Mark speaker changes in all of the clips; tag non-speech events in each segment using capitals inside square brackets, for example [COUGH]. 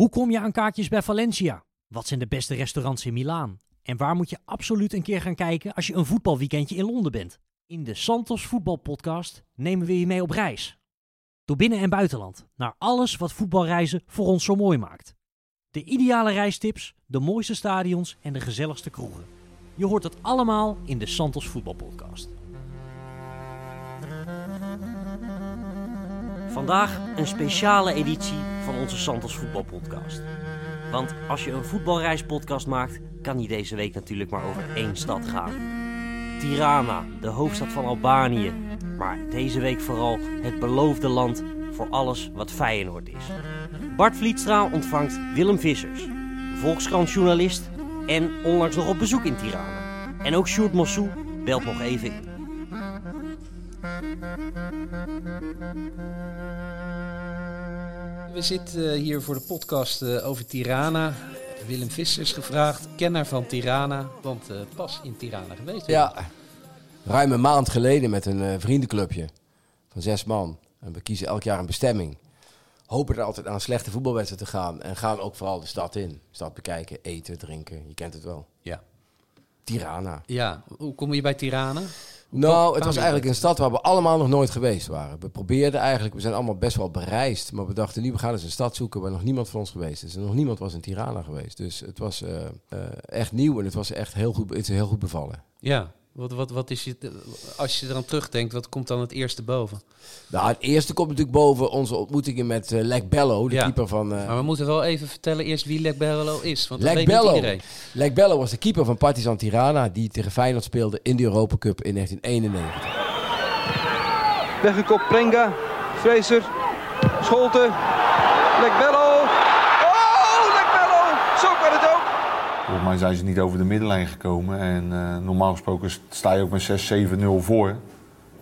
Speaker 1: Hoe kom je aan kaartjes bij Valencia? Wat zijn de beste restaurants in Milaan? En waar moet je absoluut een keer gaan kijken als je een voetbalweekendje in Londen bent? In de Santos Voetbalpodcast nemen we je mee op reis. Door binnen- en buitenland, naar alles wat voetbalreizen voor ons zo mooi maakt. De ideale reistips, de mooiste stadions en de gezelligste kroegen. Je hoort het allemaal in de Santos Voetbalpodcast. Vandaag een speciale editie van onze Santos Voetbalpodcast. Want als je een voetbalreispodcast maakt, kan die deze week natuurlijk maar over één stad gaan. Tirana, de hoofdstad van Albanië. Maar deze week vooral het beloofde land voor alles wat Feyenoord is. Bart Vlietstraal ontvangt Willem Vissers, Volkskrant-journalist en onlangs nog op bezoek in Tirana. En ook Sjoerd Mossou belt nog even in.
Speaker 2: We zitten hier voor de podcast eh, over Tirana. Willem Vissers gevraagd, kenner van Tirana, want eh, pas in Tirana geweest.
Speaker 3: Ja, ruim een maand geleden met een eh, vriendenclubje van zes man. En we kiezen elk jaar een bestemming. Hopen er altijd aan een slechte voetbalwedstrijd te gaan. En gaan ook vooral de stad in. Stad bekijken, eten, drinken. Je kent het wel.
Speaker 2: Ja.
Speaker 3: Tirana.
Speaker 2: Ja, hoe kom je bij Tirana?
Speaker 3: Nou, het was eigenlijk een stad waar we allemaal nog nooit geweest waren. We probeerden eigenlijk, we zijn allemaal best wel bereisd. Maar we dachten nu, we gaan eens een stad zoeken waar nog niemand van ons geweest is. En nog niemand was in Tirana geweest. Dus het was eh, eh, echt nieuw en het was echt heel goed, het is heel goed bevallen.
Speaker 2: Ja, wat, wat, wat is je, als je er aan terugdenkt, wat komt dan het eerste boven?
Speaker 3: Nou, het eerste komt natuurlijk boven onze ontmoetingen met eh Lek Bello, de
Speaker 2: Ja.
Speaker 3: keeper van... eh
Speaker 2: Maar we moeten wel even vertellen eerst wie Lek Berlo is, want dat
Speaker 3: Lek Bello.
Speaker 2: iedereen.
Speaker 3: Lek Bello was de keeper van Partizan Tirana, die tegen Feyenoord speelde in de Europa Cup in 1991.
Speaker 4: Weggekopt Prenga, Fraser, Scholten, Lekbello. Oh, Lekbello! Zo kan het ook.
Speaker 5: Volgens mij zijn ze niet over de middenlijn gekomen. En eh, normaal gesproken sta je ook met 6-7-0 voor.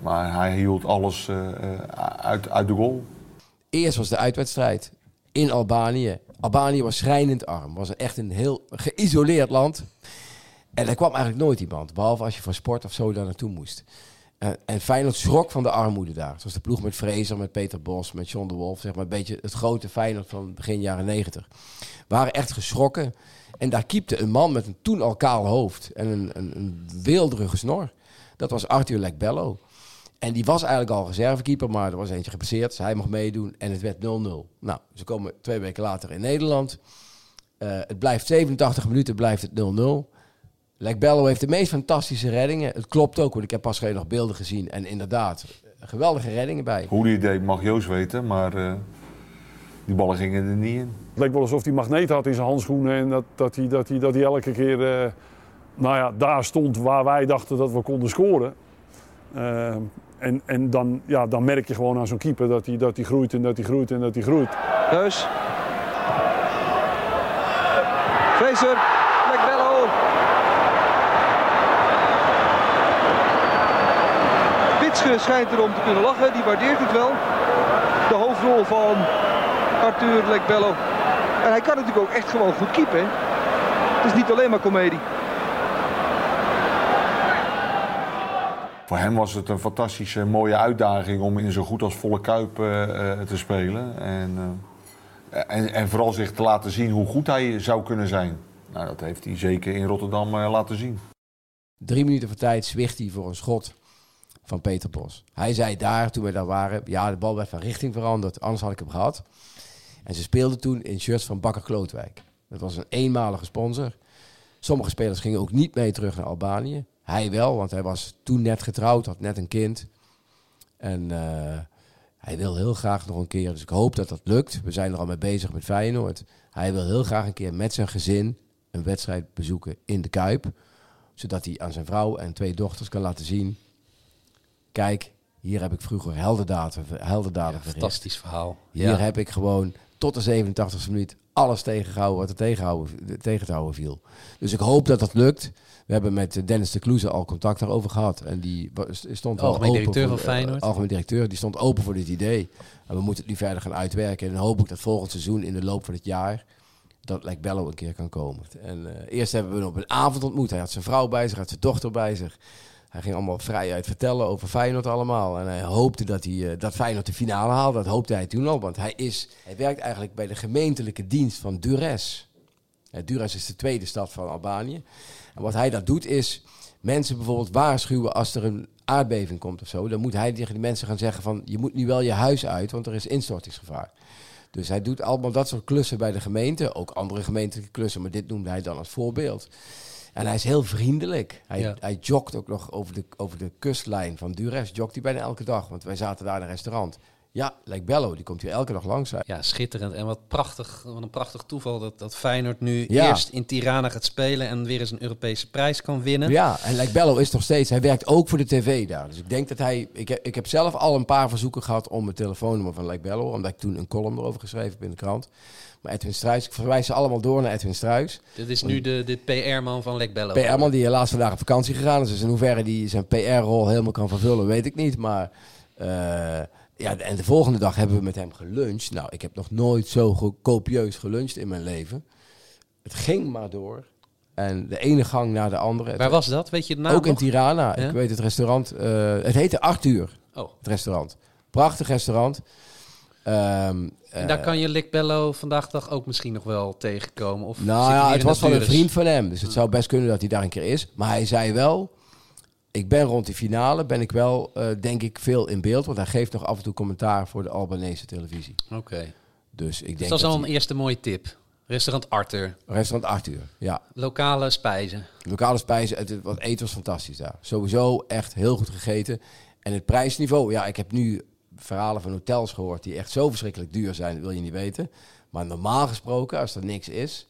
Speaker 5: Maar hij hield alles eh, eh, uit, uit de goal.
Speaker 3: Eerst was de uitwedstrijd in Albanië. Albanië was schrijnend arm. Was echt een heel geïsoleerd land. En er kwam eigenlijk nooit iemand. Behalve als je voor sport of zo daar naartoe moest. Eh, en Feyenoord schrok van de armoede daar. Zoals de ploeg met Fraser, met Peter Bos, met John de Wolf. Zeg maar een beetje het grote Feyenoord van begin jaren negentig. Waren echt geschrokken. En daar kiepte een man met een toen al kaal hoofd. En een, een, een weelderige snor. Dat was Arthur Lekbello. En die was eigenlijk al reservekeeper, maar er was eentje gepasseerd. Dus hij mocht meedoen en het werd 0-0. Nou, ze komen twee weken later in Nederland. Eh, het blijft 87 minuten, blijft het 0-0. Lek Bello heeft de meest fantastische reddingen. Het klopt ook, want ik heb pas geleden nog beelden gezien. En inderdaad, geweldige reddingen bij.
Speaker 5: Hoe die deed mag Joost weten, maar eh, die ballen gingen er niet in.
Speaker 6: Het leek wel alsof hij magneet had in zijn handschoenen en dat, dat, hij, dat, hij, dat hij elke keer eh, nou ja, daar stond waar wij dachten dat we konden scoren. Eh, en en dan, ja, dan merk je gewoon aan zo'n keeper dat hij, dat hij groeit en dat hij groeit en dat hij groeit.
Speaker 4: Heus. Fraser, Lekbello. Witsche schijnt erom te kunnen lachen, die waardeert het wel. De hoofdrol van Arthur Lekbello. En hij kan natuurlijk ook echt gewoon goed keepen. hè. Het is niet alleen maar komedie.
Speaker 5: Voor hem was het een fantastische mooie uitdaging om in zo goed als volle kuip eh, eh, te spelen. En, eh, en, en vooral zich te laten zien hoe goed hij zou kunnen zijn. Nou, dat heeft hij zeker in Rotterdam eh, laten zien.
Speaker 3: Drie minuten voor tijd zwicht hij voor een schot van Peter Bos. Hij zei daar, toen we daar waren, ja, de bal werd van richting veranderd, anders had ik hem gehad. En ze speelden toen in shirts van Bakker Klootwijk. Dat was een eenmalige sponsor. Sommige spelers gingen ook niet mee terug naar Albanië. Hij wel, want hij was toen net getrouwd, had net een kind. En eh, hij wil heel graag nog een keer, dus ik hoop dat dat lukt. We zijn er al mee bezig met Feyenoord. Hij wil heel graag een keer met zijn gezin een wedstrijd bezoeken in de Kuip. Zodat hij aan zijn vrouw en twee dochters kan laten zien... Kijk, hier heb ik vroeger heldendaden, heldendaden verricht.
Speaker 2: Fantastisch verhaal.
Speaker 3: Hier
Speaker 2: Ja.
Speaker 3: heb ik gewoon tot de 87e minuut alles tegengehouden wat er tegenhouden, tegen te houden viel. Dus ik hoop dat dat lukt. We hebben met Dennis de Kloeze al contact daarover gehad. En die stond wel
Speaker 2: Algemeen directeur
Speaker 3: voor-
Speaker 2: van Feyenoord.
Speaker 3: eh, algemeen directeur, die stond open voor dit idee. En we moeten het nu verder gaan uitwerken. En dan hoop ik dat volgend seizoen in de loop van het jaar... dat Lek Bello een keer kan komen. En eh, eerst hebben we hem op een avond ontmoet. Hij had zijn vrouw bij zich, had zijn dochter bij zich. Hij ging allemaal vrijuit vertellen over Feyenoord allemaal. En hij hoopte dat, hij, eh, dat Feyenoord de finale haalde. Dat hoopte hij toen al. Want hij, is, hij werkt eigenlijk bij de gemeentelijke dienst van Dures. Dures is de tweede stad van Albanië. En wat hij dat doet is mensen bijvoorbeeld waarschuwen als er een aardbeving komt of zo. Dan moet hij tegen die mensen gaan zeggen van je moet nu wel je huis uit, want er is instortingsgevaar. Dus hij doet allemaal dat soort klussen bij de gemeente. Ook andere gemeentelijke klussen, maar dit noemde hij dan als voorbeeld. En hij is heel vriendelijk. Hij,
Speaker 2: Ja.
Speaker 3: hij jogt ook nog over de, over de kustlijn van Dures. Jogt hij bijna elke dag, want wij zaten daar in een restaurant. Ja, Lake Bello, die komt hier elke dag langs.
Speaker 2: Ja, schitterend. En wat prachtig, wat een prachtig toeval dat, dat Feyenoord nu
Speaker 3: Ja.
Speaker 2: eerst in Tirana gaat spelen en weer eens een Europese prijs kan winnen.
Speaker 3: Ja, en Lake Bello is nog steeds... Hij werkt ook voor de tv daar. Dus ik denk dat hij... Ik heb, ik heb zelf al een paar verzoeken gehad om het telefoonnummer van Lake Bello. Omdat ik toen een column erover geschreven heb in de krant. Maar Edwin Struijs, ik verwijs ze allemaal door naar Edwin Struijs.
Speaker 2: Dit is nu de, de PR-man van Lek Bello.
Speaker 3: PR-man die helaas vandaag op vakantie gegaan is. Dus in hoeverre die zijn PR-rol helemaal kan vervullen, weet ik niet. Maar eh, ja, en de volgende dag hebben we met hem geluncht. Nou, ik heb nog nooit zo copieus geluncht in mijn leven. Het ging maar door. En de ene gang naar de andere.
Speaker 2: Waar was dat? Weet je de naam
Speaker 3: Ook in? Tirana.
Speaker 2: Ja?
Speaker 3: Ik weet het restaurant. eh, het heette Arthur,
Speaker 2: Oh.
Speaker 3: het restaurant. Prachtig restaurant. Ehm,
Speaker 2: En daar kan je Lek Bello vandaag de dag ook misschien nog wel tegenkomen. Of
Speaker 3: nou ja, het was van een vriend van hem. Dus het zou best kunnen dat hij daar een keer is. Maar hij zei wel... Ik ben rond die finale, ben ik wel, eh, denk ik, veel in beeld. Want hij geeft nog af en toe commentaar voor de Albanese televisie.
Speaker 2: Oké.
Speaker 3: Dus ik
Speaker 2: Dus
Speaker 3: denk
Speaker 2: dat is al een eerste mooie tip. Restaurant Arthur.
Speaker 3: Restaurant Arthur, ja.
Speaker 2: Lokale spijzen.
Speaker 3: Lokale spijzen, het, het- wat eten was fantastisch daar. Sowieso echt heel goed gegeten. En het prijsniveau, ja, ik heb nu verhalen van hotels gehoord die echt zo verschrikkelijk duur zijn, wil je niet weten. Maar normaal gesproken, als er niks is,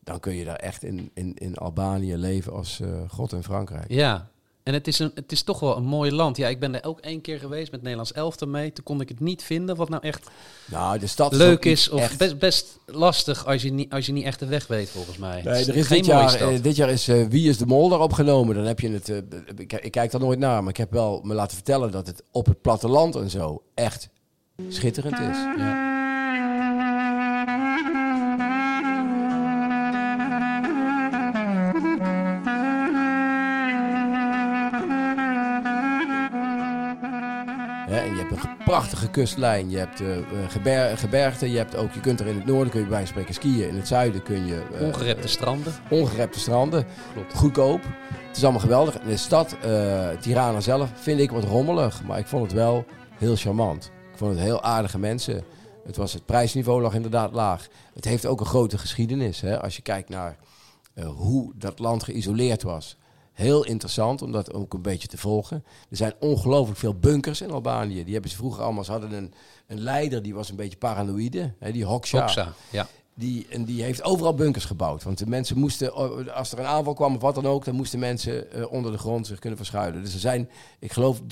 Speaker 3: dan kun je daar echt in, in, in Albanië leven als eh, God in Frankrijk.
Speaker 2: Ja. En het is, een, het is toch wel een mooi land. Ja, ik ben er ook één keer geweest met Nederlands elftal mee. Toen kon ik het niet vinden wat nou echt
Speaker 3: Nou, de stad
Speaker 2: leuk is. Of
Speaker 3: echt-
Speaker 2: best, best lastig als je, niet, als je niet echt de weg weet, volgens mij.
Speaker 3: Nee, er is
Speaker 2: geen
Speaker 3: dit,
Speaker 2: mooie
Speaker 3: jaar,
Speaker 2: stad.
Speaker 3: eh, dit jaar is eh, Wie is de Mol daar opgenomen. Dan heb je het. eh, ik, ik kijk daar nooit naar, maar ik heb wel me laten vertellen dat het op het platteland en zo echt schitterend is.
Speaker 2: Ja.
Speaker 3: Hè, en je hebt een prachtige kustlijn. Je hebt geber, gebergte. Je, hebt ook, je kunt er in het noorden kun je bij spreken skiën. In het zuiden kun je eh,
Speaker 2: Ongerepte stranden.
Speaker 3: ongerepte stranden.
Speaker 2: Klopt.
Speaker 3: Goedkoop. Het is allemaal geweldig. En de stad, Tirana zelf, vind ik wat rommelig. Maar ik vond het wel heel charmant. Ik vond het heel aardige mensen. Het, was, het prijsniveau lag inderdaad laag. Het heeft ook een grote geschiedenis. Hè? Als je kijkt naar hoe dat land geïsoleerd was. Heel interessant om dat ook een beetje te volgen. Er zijn ongelooflijk veel bunkers in Albanië. Die hebben ze vroeger allemaal. Ze hadden een, een leider die was een beetje paranoïde. Hè? Die Hoxha.
Speaker 2: Hoxha, ja.
Speaker 3: Die, en die heeft overal bunkers gebouwd. Want de mensen moesten, als er een aanval kwam of wat dan ook, dan moesten mensen eh, onder de grond zich kunnen verschuilen. Dus er zijn, ik geloof, 23.000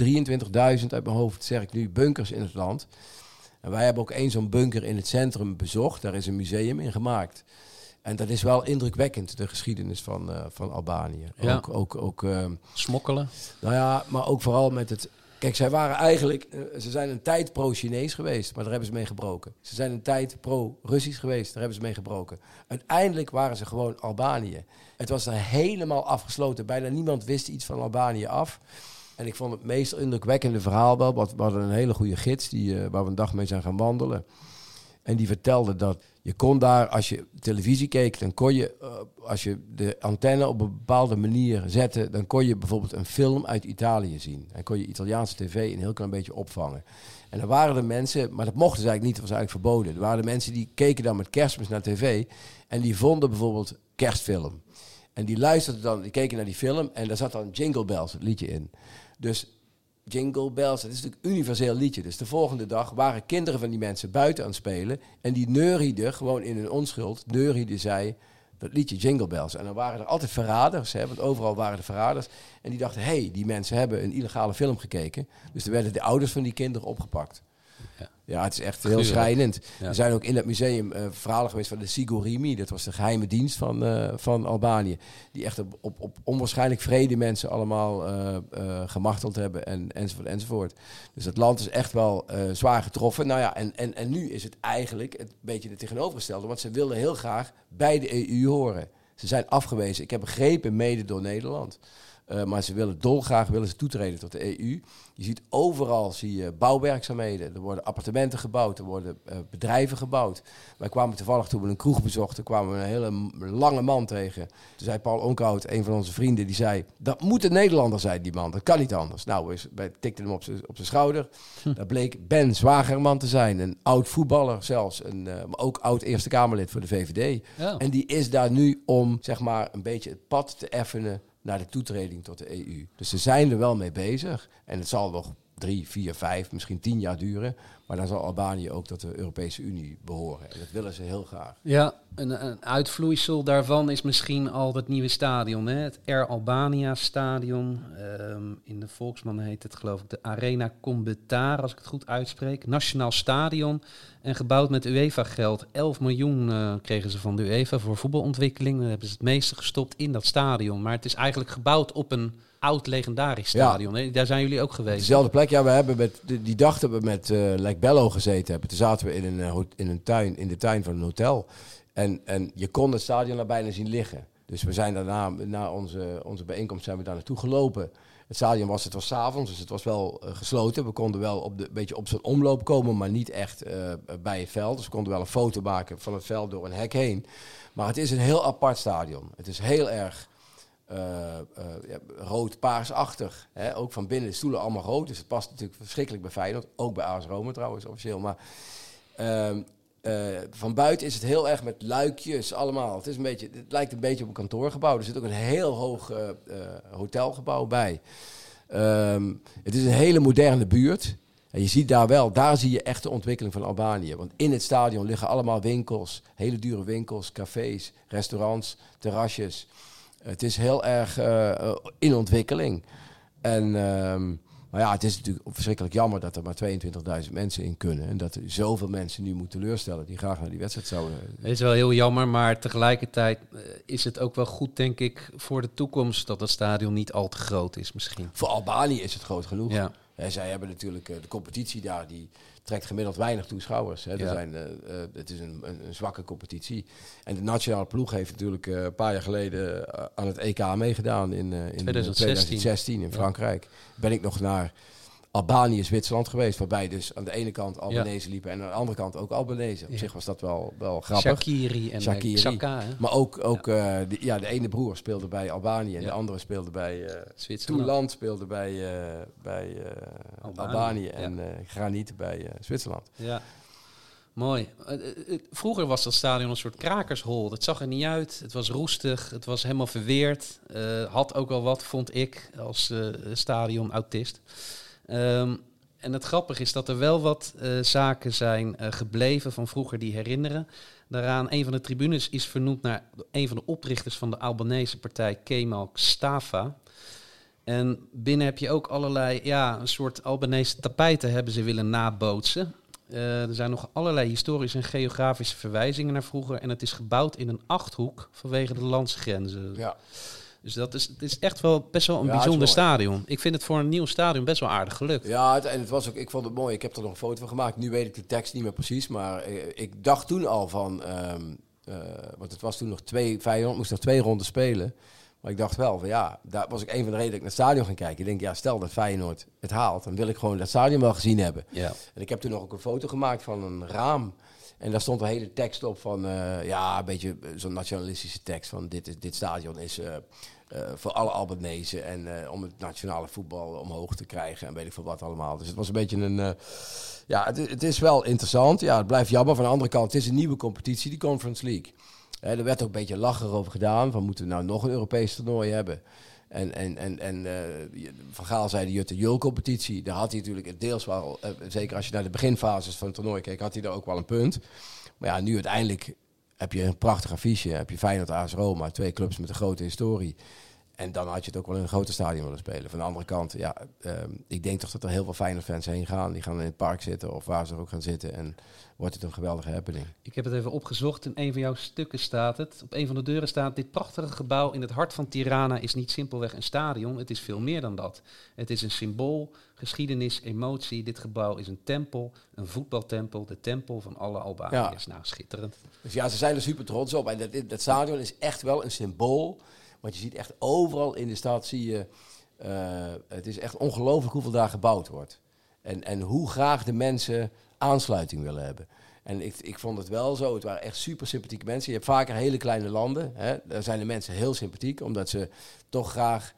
Speaker 3: uit mijn hoofd, zeg ik nu, bunkers in het land. En wij hebben ook één zo'n bunker in het centrum bezocht. Daar is een museum in gemaakt. En dat is wel indrukwekkend, de geschiedenis van, eh, van Albanië.
Speaker 2: Ja.
Speaker 3: Ook, ook, ook ehm,
Speaker 2: Smokkelen.
Speaker 3: nou ja, maar ook vooral met het. Kijk, zij waren eigenlijk. eh, ze zijn een tijd pro-Chinees geweest, maar daar hebben ze mee gebroken. Ze zijn een tijd pro-Russisch geweest, daar hebben ze mee gebroken. Uiteindelijk waren ze gewoon Albanië. Het was daar helemaal afgesloten. Bijna niemand wist iets van Albanië af. En ik vond het meest indrukwekkende verhaal wel. We hadden een hele goede gids die, eh, waar we een dag mee zijn gaan wandelen. En die vertelde dat je kon daar, als je televisie keek, dan kon je, eh, als je de antenne op een bepaalde manier zette, dan kon je bijvoorbeeld een film uit Italië zien. En kon je Italiaanse tv een heel klein beetje opvangen. En dan waren er mensen, maar dat mochten ze eigenlijk niet, dat was eigenlijk verboden. Er waren mensen die keken dan met kerstmis naar tv en die vonden bijvoorbeeld kerstfilm. En die luisterden dan, die keken naar die film en daar zat dan Jingle Bells, het liedje in. Dus Jingle Bells, dat is natuurlijk een universeel liedje. Dus de volgende dag waren kinderen van die mensen buiten aan het spelen. En die neurieden, gewoon in hun onschuld, neurieden zij dat liedje Jingle Bells. En dan waren er altijd verraders, hè, want overal waren er verraders. En die dachten, hé, hey, die mensen hebben een illegale film gekeken. Dus er werden de ouders van die kinderen opgepakt.
Speaker 2: Ja.
Speaker 3: Ja, het is echt heel schrijnend.
Speaker 2: Ja.
Speaker 3: Er zijn ook in dat museum eh, verhalen geweest van de Sigurimi. Dat was de geheime dienst van, eh, van Albanië. Die echt op, op, op onwaarschijnlijk vrede mensen allemaal eh, eh, gemarteld hebben. En, enzovoort, enzovoort. Dus het land is echt wel zwaar getroffen. Nou ja, en, en, en nu is het eigenlijk een beetje het tegenovergestelde. Want ze wilden heel graag bij de EU horen. Ze zijn afgewezen. Ik heb begrepen, mede door Nederland. Eh, maar ze willen dolgraag willen ze toetreden tot de EU. Je ziet overal zie je bouwwerkzaamheden. Er worden appartementen gebouwd, er worden eh, bedrijven gebouwd. Wij kwamen toevallig toen we een kroeg bezochten, kwamen we een hele lange man tegen. Toen zei Paul Onkhout, een van onze vrienden, die zei... Dat moet een Nederlander zijn, die man. Dat kan niet anders. Nou, we, wij tikten hem op zijn op zijn schouder. Dat bleek Ben Zwagerman te zijn. Een oud voetballer zelfs. Een, eh, maar ook oud Eerste Kamerlid voor de VVD.
Speaker 2: Ja.
Speaker 3: En die is daar nu om, zeg maar, een beetje het pad te effenen naar de toetreding tot de EU. Dus ze zijn er wel mee bezig. En het zal nog drie, vier, vijf, misschien tien jaar duren. Maar dan zal Albanië ook tot de Europese Unie behoren. En dat willen ze heel graag.
Speaker 2: Ja, een, een uitvloeisel daarvan is misschien al het nieuwe stadion. Hè? Het Air Albania Stadion. Ehm, in de Volksman heet het geloof ik de Arena Combetar, als ik het goed uitspreek. Nationaal stadion. En gebouwd met UEFA-geld. 11 miljoen eh, kregen ze van de UEFA voor voetbalontwikkeling. Dan hebben ze het meeste gestopt in dat stadion. Maar het is eigenlijk gebouwd op een oud legendarisch stadion. Daar zijn jullie ook geweest.
Speaker 3: Dezelfde plek, ja, we hebben met, die dag dat we met Lek Bello gezeten hebben. Toen zaten we in een, eh, in een tuin, in de tuin van een hotel. En, en je kon het stadion daar bijna zien liggen. Dus we zijn daarna, na onze, onze bijeenkomst, zijn we daar naartoe gelopen. Het stadion was, het was 's avonds, dus het was wel eh, gesloten. We konden wel op de, een beetje op zo'n omloop komen, maar niet echt bij het veld. Dus we konden wel een foto maken van het veld door een hek heen. Maar het is een heel apart stadion. Het is heel erg ja, rood-paarsachtig. Hè? Ook van binnen de stoelen allemaal rood. Dus het past natuurlijk verschrikkelijk bij Feyenoord. Ook bij AS Roma trouwens, officieel. Maar ehm, eh, van buiten is het heel erg met luikjes allemaal. Het, is een beetje, het lijkt een beetje op een kantoorgebouw. Er zit ook een heel hoog eh, eh, hotelgebouw bij. Ehm, het is een hele moderne buurt. En je ziet daar wel, daar zie je echt de ontwikkeling van Albanië. Want in het stadion liggen allemaal winkels, hele dure winkels, cafés, restaurants, terrasjes. Het is heel erg eh, eh, in ontwikkeling. En ehm, maar ja, het is natuurlijk verschrikkelijk jammer dat er maar 22.000 mensen in kunnen. En dat er zoveel mensen nu moeten teleurstellen die graag naar die wedstrijd zouden.
Speaker 2: Het is wel heel jammer, maar tegelijkertijd eh, is het ook wel goed, denk ik, voor de toekomst dat het stadion niet al te groot is misschien.
Speaker 3: Voor Albanië is het groot genoeg.
Speaker 2: Ja.
Speaker 3: Zij hebben natuurlijk de competitie daar, die trekt gemiddeld weinig toeschouwers. Hè. Er
Speaker 2: Ja.
Speaker 3: zijn, eh, eh, het is een, een, een zwakke competitie. En de nationale ploeg heeft natuurlijk eh, een paar jaar geleden aan het EK meegedaan in, in
Speaker 2: 2016.
Speaker 3: 2016 in Frankrijk. Ben ik nog naar Albanië, Zwitserland geweest, waarbij dus aan de ene kant Albanese liepen en aan de andere kant ook Albanese. Op
Speaker 2: Ja.
Speaker 3: zich was dat wel, wel grappig.
Speaker 2: Shakiri en
Speaker 3: Shaqiri.
Speaker 2: Shakiri. Xhaka?
Speaker 3: Maar ook, ook eh, de, ja, de ene broer speelde bij Albanië en
Speaker 2: Ja.
Speaker 3: de andere speelde bij uh,
Speaker 2: Zwitserland.
Speaker 3: Toeland speelde bij, uh, bij
Speaker 2: Albanië,
Speaker 3: Albanië,
Speaker 2: ja.
Speaker 3: en Graniet bij Zwitserland.
Speaker 2: Ja, mooi. Vroeger was dat stadion een soort krakershol. Het zag er niet uit. Het was roestig. Het was helemaal verweerd. Uh, had ook wel wat, vond ik, als uh, stadion-autist. Um, en het grappige is dat er wel wat uh, zaken zijn uh, gebleven van vroeger die herinneren. Daaraan, een van de tribunes is vernoemd naar een van de oprichters van de Albanese partij, Kemal Stafa. En binnen heb je ook allerlei, ja, een soort Albanese tapijten hebben ze willen nabootsen. Uh, er zijn nog allerlei historische en geografische verwijzingen naar vroeger. En het is gebouwd in een achthoek vanwege de landsgrenzen.
Speaker 3: Ja.
Speaker 2: Dus dat is, het is echt wel best wel een
Speaker 3: Ja,
Speaker 2: bijzonder stadion. Ik vind het voor een nieuw stadion best wel aardig gelukt.
Speaker 3: Ja, het, en het was ook, ik vond het mooi. Ik heb er nog een foto van gemaakt. Nu weet ik de tekst niet meer precies. Maar eh, ik dacht toen al van. ehm, eh, want het was toen nog twee. Feyenoord moest nog twee ronden spelen. Maar ik dacht wel van ja, daar was ik een van de redenen dat ik naar het stadion ging kijken. Ik denk, ja, stel dat Feyenoord het haalt, dan wil ik gewoon dat stadion wel gezien hebben.
Speaker 2: Ja.
Speaker 3: En ik heb toen nog ook een foto gemaakt van een raam. En daar stond een hele tekst op van, eh, ja, een beetje eh, zo'n nationalistische tekst van dit, is, dit stadion is eh, voor alle Albanese en om het nationale voetbal omhoog te krijgen en weet ik veel wat allemaal. Dus het was een beetje een, ja, het, het is wel interessant. Ja, het blijft jammer. Van de andere kant, het is een nieuwe competitie, die Conference League. Er werd ook een beetje lacher over gedaan, van moeten we nou nog een Europees toernooi hebben? En, en, en, en uh, Van Gaal zei de Jutte Jul-competitie. Daar had hij natuurlijk deels wel, uh, zeker als je naar de beginfases van het toernooi keek, had hij daar ook wel een punt. Maar ja, nu uiteindelijk heb je een prachtig affiche. Heb je Feyenoord, AS Roma, twee clubs met een grote historie. En dan had je het ook wel in een groter stadion willen spelen. Van de andere kant, ja, uh, ik denk toch dat er heel veel Feyenoord-fans heen gaan. Die gaan in het park zitten of waar ze ook gaan zitten. En wordt het een geweldige happening.
Speaker 2: Ik heb het even opgezocht. In een van jouw stukken staat het. Op een van de deuren staat: Dit prachtige gebouw in het hart van Tirana is niet simpelweg een stadion. Het is veel meer dan dat. Het is een symbool, geschiedenis, emotie. Dit gebouw is een tempel, een voetbaltempel, de tempel van alle Albaniërs. Ja. Nou, schitterend.
Speaker 3: Dus ja, ze zijn er super trots op. En dat, dat stadion is echt wel een symbool. Want je ziet echt overal in de stad, zie je, eh, het is echt ongelooflijk hoeveel daar gebouwd wordt. En, en hoe graag de mensen aansluiting willen hebben. En ik, ik vond het wel zo, het waren echt super sympathieke mensen. Je hebt vaker hele kleine landen, hè? daar zijn de mensen heel sympathiek, omdat ze toch graag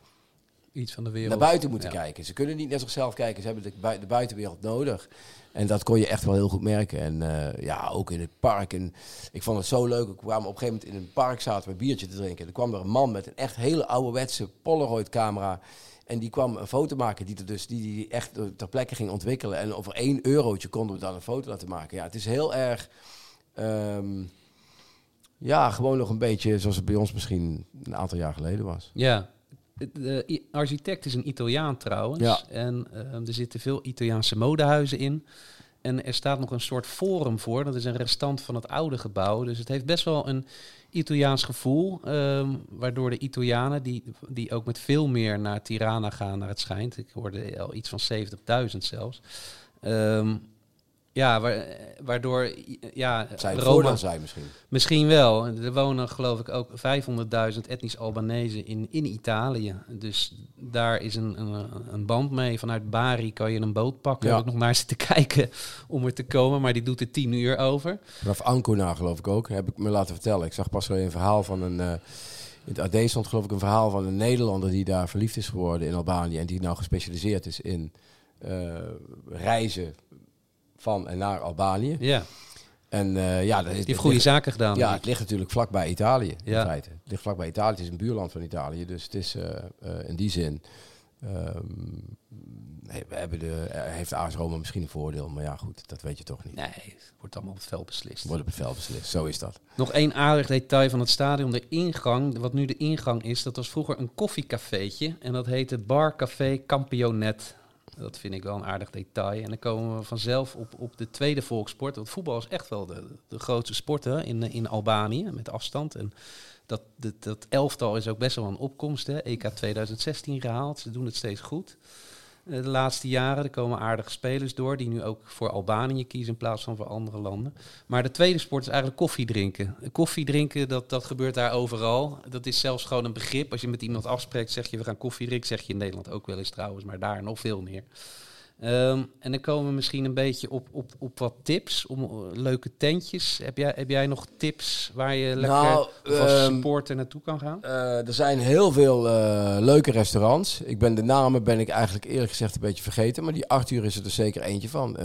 Speaker 2: Iets van de wereld.
Speaker 3: naar buiten moeten
Speaker 2: Ja.
Speaker 3: kijken. Ze kunnen niet naar zichzelf kijken, ze hebben de, bui- de buitenwereld nodig. En dat kon je echt wel heel goed merken. En eh, ja, ook in het park. En ik vond het zo leuk. We kwamen op een gegeven moment in een park, zaten we een biertje te drinken. Er kwam er een man met een echt hele ouderwetse Polaroid-camera. En die kwam een foto maken die, er dus, die, die echt ter plekke ging ontwikkelen. En over één eurotje konden we dan een foto laten maken. Ja, het is heel erg... ehm, ja, gewoon nog een beetje zoals het bij ons misschien een aantal jaar geleden was.
Speaker 2: Ja. De architect is een Italiaan trouwens.
Speaker 3: Ja.
Speaker 2: En eh, er zitten veel Italiaanse modehuizen in. En er staat nog een soort forum voor. Dat is een restant van het oude gebouw. Dus het heeft best wel een Italiaans gevoel. ehm, waardoor de Italianen, die, die ook met veel meer naar Tirana gaan, naar het schijnt. Ik hoorde al iets van 70.000 zelfs. Ehm, ja, wa- waardoor ja,
Speaker 3: het
Speaker 2: Roma-
Speaker 3: misschien.
Speaker 2: Misschien wel. Er wonen geloof ik ook 500.000 etnisch Albanese in, in Italië. Dus daar is een, een, een band mee. Vanuit Bari kan je een boot pakken.
Speaker 3: Ja.
Speaker 2: Heb ik nog naar zitten [LAUGHS] kijken om er te komen. Maar die doet er tien uur over.
Speaker 3: Vanaf Ancona geloof ik ook, heb ik me laten vertellen. Ik zag pas een verhaal van een... eh, in het AD stond geloof ik een verhaal van een Nederlander die daar verliefd is geworden in Albanië. En die nou gespecialiseerd is in eh, reizen van en naar Albanië.
Speaker 2: Ja,
Speaker 3: En eh, ja, dat is,
Speaker 2: die heeft goede
Speaker 3: ligt-
Speaker 2: zaken gedaan.
Speaker 3: Ja, het ligt natuurlijk vlakbij Italië in
Speaker 2: Ja.
Speaker 3: feite. Het ligt vlakbij Italië, het is een buurland van Italië. Dus het is eh, eh, in die zin... nee, we hebben de, heeft AS Roma misschien een voordeel, maar ja goed, dat weet je toch niet.
Speaker 2: Nee, het wordt allemaal op het veld beslist.
Speaker 3: Wordt op het veld beslist, zo is dat.
Speaker 2: Nog één aardig detail van het stadion. De ingang, wat nu de ingang is, dat was vroeger een koffiecafeetje. En dat heette Bar Café Campionet. Dat vind ik wel een aardig detail. En dan komen we vanzelf op, op de tweede volkssport. Want voetbal is echt wel de, de grootste sport hè, in, in Albanië, met afstand. En dat, dat, dat elftal is ook best wel een opkomst. Hè. EK 2016 gehaald. Ze doen het steeds goed. Eh, De laatste jaren er komen aardige spelers door die nu ook voor Albanië kiezen in plaats van voor andere landen. Maar de tweede sport is eigenlijk koffie drinken. Koffie drinken, dat, dat gebeurt daar overal. Dat is zelfs gewoon een begrip. Als je met iemand afspreekt, zeg je we gaan koffie drinken. Zeg je in Nederland ook wel eens trouwens, maar daar nog veel meer. Ehm, en dan komen we misschien een beetje op, op, op wat tips, om eh, leuke tentjes. Heb jij, heb jij nog tips waar je lekker
Speaker 3: Nou,
Speaker 2: als
Speaker 3: ehm,
Speaker 2: supporter naartoe kan gaan?
Speaker 3: Eh, er zijn heel veel eh, leuke restaurants. Ik ben de namen ben ik eigenlijk eerlijk gezegd een beetje vergeten. Maar die Arthur is er dus zeker eentje van.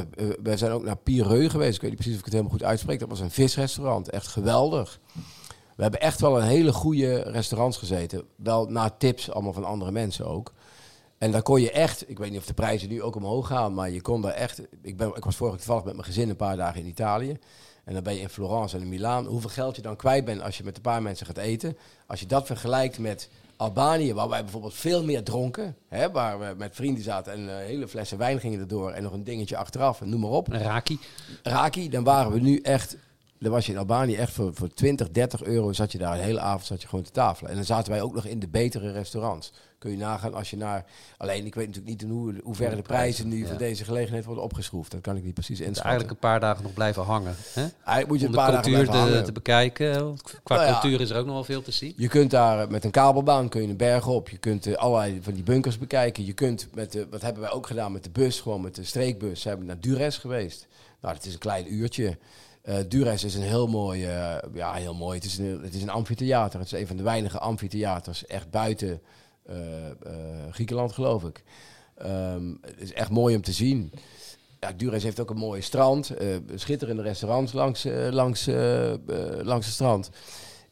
Speaker 3: Wij zijn ook naar Pierreux geweest. Ik weet niet precies of ik het helemaal goed uitspreek. Dat was een visrestaurant. Echt geweldig. We hebben echt wel een hele goede restaurants gezeten. Wel na tips allemaal van andere mensen ook. En daar kon je echt, ik weet niet of de prijzen nu ook omhoog gaan, maar je kon daar echt. Ik, ben, ik was vorige toevallig met mijn gezin een paar dagen in Italië. En dan ben je in Florence en in Milaan. Hoeveel geld je dan kwijt bent als je met een paar mensen gaat eten. Als je dat vergelijkt met Albanië, waar wij bijvoorbeeld veel meer dronken. Hè, waar we met vrienden zaten en eh, hele flessen wijn gingen erdoor. En nog een dingetje achteraf en noem maar op.
Speaker 2: Raki?
Speaker 3: Raki, dan waren we nu echt. Dan was je in Albanië echt voor, voor 20, 30 euro zat je daar een hele avond zat je gewoon te tafelen. En dan zaten wij ook nog in de betere restaurants. Kun je nagaan als je naar. Alleen ik weet natuurlijk niet hoe, hoe ver de prijzen nu
Speaker 2: ja.
Speaker 3: voor deze gelegenheid worden opgeschroefd. Dat kan ik niet precies
Speaker 2: Dus
Speaker 3: inschatten.
Speaker 2: eigenlijk een paar dagen nog blijven hangen. Hè?
Speaker 3: Eigenlijk moet je
Speaker 2: Om
Speaker 3: een
Speaker 2: de
Speaker 3: paar dagen
Speaker 2: cultuur
Speaker 3: blijven
Speaker 2: te, te bekijken. Qua
Speaker 3: Nou ja.
Speaker 2: cultuur is er ook nog wel veel te zien.
Speaker 3: Je kunt daar met een kabelbaan kun je een berg op. Je kunt eh, allerlei van die bunkers bekijken. Je kunt met de, wat hebben wij ook gedaan met de bus, gewoon met de streekbus. Zijn we naar Dures geweest. Nou, dat is een klein uurtje. Eh Dures is een heel mooi, eh, ja, heel mooi. Het is, een, het is een amfitheater. Het is een van de weinige amfitheaters echt buiten Griekenland, geloof ik. Ehm, het is echt mooi om te zien. Ja, Dures heeft ook een mooi strand. eh, schitterende restaurants langs, eh, langs, eh, eh, langs het strand.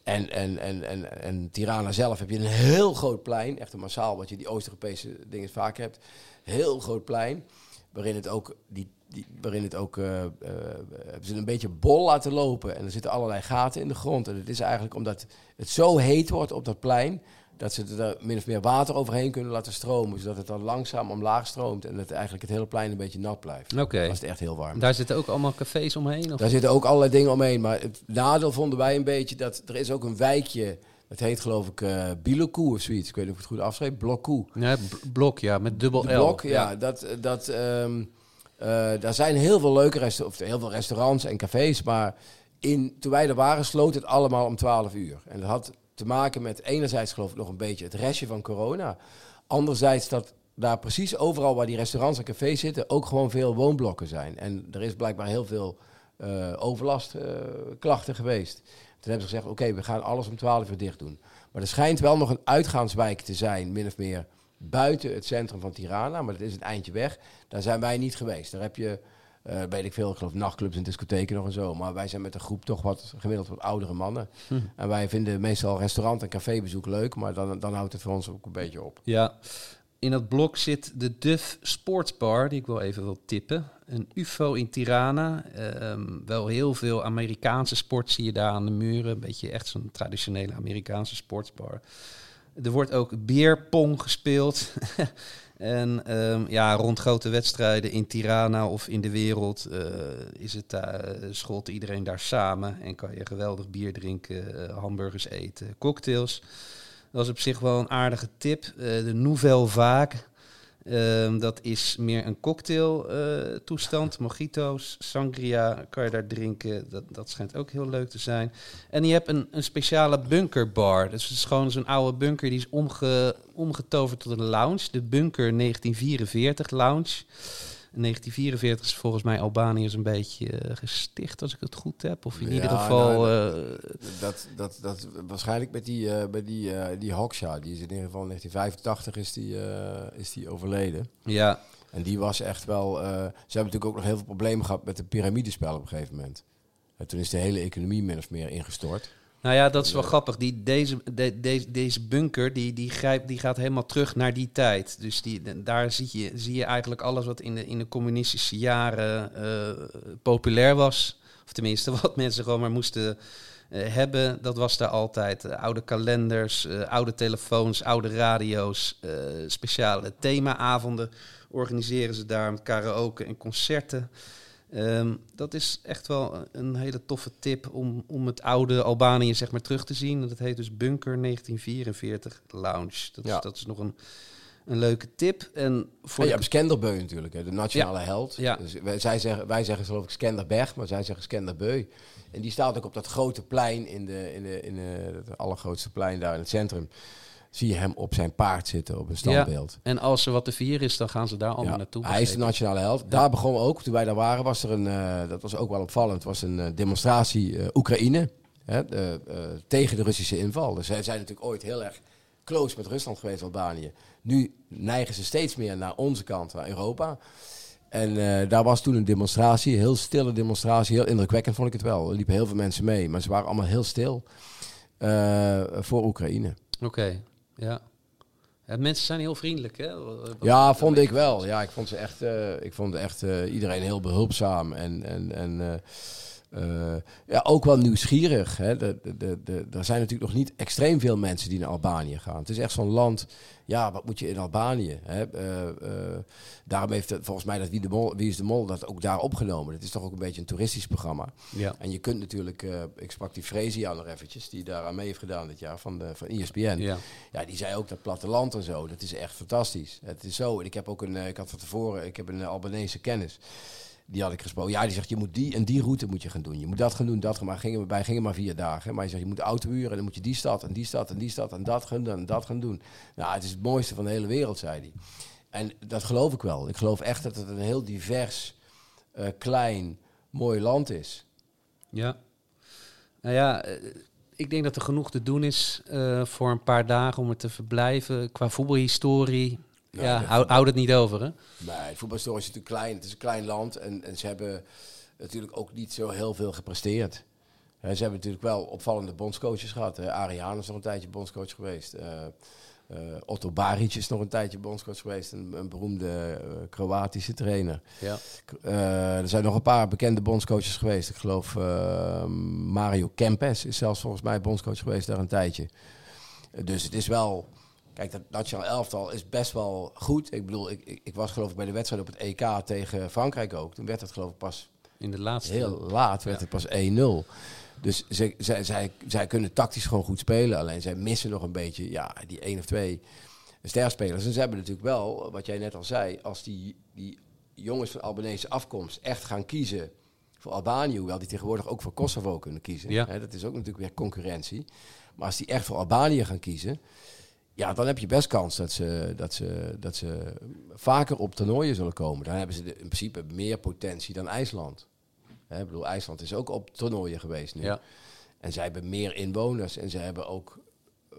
Speaker 3: En, en, en, en, en Tirana zelf heb je een heel groot plein. Echt een massaal, wat je die Oost-Europese dingen vaak hebt. Heel groot plein. Waarin het ook, die, die, waarin het ook eh, eh, hebben ze een beetje bol laten lopen. En er zitten allerlei gaten in de grond. En het is eigenlijk omdat het zo heet wordt op dat plein. Dat ze er min of meer water overheen kunnen laten stromen. Zodat het dan langzaam omlaag stroomt. En dat eigenlijk het hele plein een beetje nat blijft.
Speaker 2: Oké.
Speaker 3: Is het echt heel warm.
Speaker 2: Daar zitten ook allemaal cafés omheen? Of?
Speaker 3: Daar zitten ook allerlei dingen omheen. Maar het nadeel vonden wij een beetje dat er is ook een wijkje. Dat heet geloof ik eh Biloku of zoiets. Ik weet niet of ik het goed afschreef. Blokku.
Speaker 2: Ja, blok, ja, met dubbel
Speaker 3: De
Speaker 2: L.
Speaker 3: blok, ja. Dat, dat, ehm, eh, daar zijn heel veel leuke resta- of heel veel restaurants en cafés. Maar in, toen wij er waren, sloot het allemaal om 12 uur. En dat had te maken met enerzijds geloof ik nog een beetje het restje van corona. Anderzijds dat daar precies overal waar die restaurants en cafés zitten ook gewoon veel woonblokken zijn. En er is blijkbaar heel veel uh, overlastklachten geweest. Toen hebben ze gezegd, oké, we gaan alles om 12 uur dicht doen. Maar er schijnt wel nog een uitgaanswijk te zijn, min of meer buiten het centrum van Tirana. Maar dat is een eindje weg. Daar zijn wij niet geweest. Daar heb je, weet ik veel, ik geloof nachtclubs en discotheken nog en zo. Maar wij zijn met een groep toch wat gemiddeld wat oudere mannen.
Speaker 2: Hm.
Speaker 3: En wij vinden meestal restaurant- en cafébezoek leuk. Maar dan, dan houdt het voor ons ook een beetje op.
Speaker 2: Ja, in dat blok zit de Duff Sportsbar, die ik wel even wil tippen. Een UFO in Tirana. Ehm, wel heel veel Amerikaanse sport zie je daar aan de muren. Een beetje echt zo'n traditionele Amerikaanse sportsbar. Er wordt ook beerpong gespeeld. [LAUGHS] en ehm, ja, rond grote wedstrijden in Tirana of in de wereld uh, is het uh, scholt iedereen daar samen. En kan je geweldig bier drinken, uh, hamburgers eten, cocktails. Dat is op zich wel een aardige tip. de Nouvelle Vague. Um, dat is meer een cocktailtoestand. Mojito's, sangria kan je daar drinken. Dat, dat schijnt ook heel leuk te zijn. En je hebt een, een speciale bunkerbar. Dus het is gewoon zo'n oude bunker die is omge, omgetoverd tot een lounge. De Bunker 1944 Lounge. 1944 is volgens mij Albanië een beetje uh, gesticht, als ik het goed heb. Of in
Speaker 3: Ja,
Speaker 2: ieder geval...
Speaker 3: nou,
Speaker 2: uh,
Speaker 3: Dat, dat, dat, waarschijnlijk met die, eh bij die, eh die Hoxha, die is in ieder geval in 1985 is die, eh, is die overleden.
Speaker 2: ja,
Speaker 3: En die was echt wel. eh, ze hebben natuurlijk ook nog heel veel problemen gehad met de piramidespel op een gegeven moment. En toen is de hele economie min of meer ingestort.
Speaker 2: Nou ja, dat is wel grappig. Die, deze, de, deze, deze bunker die, die, grijpt, die gaat helemaal terug naar die tijd. Dus die, daar zie je, zie je eigenlijk alles wat in de, in de communistische jaren eh, populair was. Of tenminste, [LAUGHS] wat mensen gewoon maar moesten eh, hebben. Dat was daar altijd. Eh, oude kalenders, oude telefoons, oude radio's. speciale themaavonden organiseren ze daar met karaoke en concerten. Ehm, dat is echt wel een hele toffe tip om, om het oude Albanië zeg maar terug te zien. Dat heet dus Bunker 1944 Lounge. Dat,
Speaker 3: Ja.
Speaker 2: is, dat is nog een, een leuke tip. En voor
Speaker 3: En je hebt Skenderbeu natuurlijk, hè, de nationale held.
Speaker 2: Ja.
Speaker 3: Dus wij, zij zeggen, wij zeggen geloof ik Skenderberg, maar zij zeggen Skenderbeu. En die staat ook op dat grote plein, in, de, in, de, in de, het allergrootste plein daar in het centrum. Zie je hem op zijn paard zitten op een standbeeld.
Speaker 2: en als er wat te vieren is, dan gaan ze daar allemaal
Speaker 3: Ja,
Speaker 2: naartoe.
Speaker 3: hij is de nationale held. Daar begon ook, toen wij daar waren, was er een, eh, dat was ook wel opvallend, was een eh, demonstratie eh, Oekraïne hè, tegen de Russische inval. Dus zij zijn natuurlijk ooit heel erg close met Rusland geweest, Albanië. Nu neigen ze steeds meer naar onze kant, naar Europa. En daar was toen een demonstratie, heel stille demonstratie, heel indrukwekkend vond ik het wel. Er liepen heel veel mensen mee, maar ze waren allemaal heel stil voor Oekraïne.
Speaker 2: Oké, ja. ja. Mensen zijn heel vriendelijk, hè? Wat-
Speaker 3: Ja, vond ik wel. Ja, ik vond ze echt, eh, ik vond echt eh, iedereen heel behulpzaam en, en, en eh, ja, ook wel nieuwsgierig. Hè. De, de, de, er zijn natuurlijk nog niet extreem veel mensen die naar Albanië gaan. Het is echt zo'n land, ja, wat moet je in Albanië? Hè? Eh, eh, daarom heeft het, volgens mij dat Wie, de Mol, Wie is de Mol dat ook daar opgenomen. Het is toch ook een beetje een toeristisch programma.
Speaker 2: Ja.
Speaker 3: En je kunt natuurlijk, ik sprak die Frezia nog eventjes, die daar aan mee heeft gedaan dit jaar van, de, van ESPN.
Speaker 2: Ja.
Speaker 3: Ja, die zei ook dat platteland en zo, dat is echt fantastisch. Het is zo, en ik heb ook een, ik had van tevoren, ik heb een Albanese kennis. Die had ik gesproken. Ja, die zegt, je moet die en die route moet je gaan doen. Je moet dat gaan doen, dat gaan. Maar gingen we bij gingen maar vier dagen. Maar hij zegt, je moet auto huren en dan moet je die stad en die stad en die stad en dat gaan doen en dat gaan doen. Nou, het is het mooiste van de hele wereld, zei hij. En dat geloof ik wel. Ik geloof echt dat het een heel divers, eh, klein, mooi land is.
Speaker 2: Ja. Nou ja, eh, ik denk dat er genoeg te doen is eh, voor een paar dagen om er te verblijven. Qua voetbalhistorie.
Speaker 3: Nou,
Speaker 2: ja, houd het niet over, hè?
Speaker 3: Nee, het voetbalhistorie is natuurlijk klein. Het is een klein land en, en ze hebben natuurlijk ook niet zo heel veel gepresteerd. Ze hebben natuurlijk wel opvallende bondscoaches gehad. Hè. Ariaan is nog een tijdje bondscoach geweest. Eh, eh, Otto Baric is nog een tijdje bondscoach geweest. Een, een beroemde eh, Kroatische trainer.
Speaker 2: Ja.
Speaker 3: Er zijn nog een paar bekende bondscoaches geweest. Ik geloof Mario Kempes is zelfs volgens mij bondscoach geweest daar een tijdje. Dus het is wel... Kijk, dat nationaal elftal is best wel goed. Ik bedoel, ik, ik, ik was geloof ik bij de wedstrijd op het EK tegen Frankrijk ook. Toen werd het geloof ik pas
Speaker 2: In de laatste.
Speaker 3: heel laat, werd het pas 1-0. Dus zij, zij, zij, zij kunnen tactisch gewoon goed spelen. Alleen zij missen nog een beetje ja, die één of twee sterspelers. En ze hebben natuurlijk wel, wat jij net al zei, als die, die jongens van Albanese afkomst echt gaan kiezen voor Albanië, hoewel die tegenwoordig ook voor Kosovo kunnen kiezen.
Speaker 2: Ja.
Speaker 3: Hè, dat is ook natuurlijk weer concurrentie. Maar als die echt voor Albanië gaan kiezen, ja, dan heb je best kans dat ze, dat ze, dat ze vaker op toernooien zullen komen. Dan hebben ze de- in principe meer potentie dan IJsland. Hè, ik bedoel, IJsland is ook op toernooien geweest nu.
Speaker 2: Ja.
Speaker 3: En zij hebben meer inwoners en ze hebben ook eh,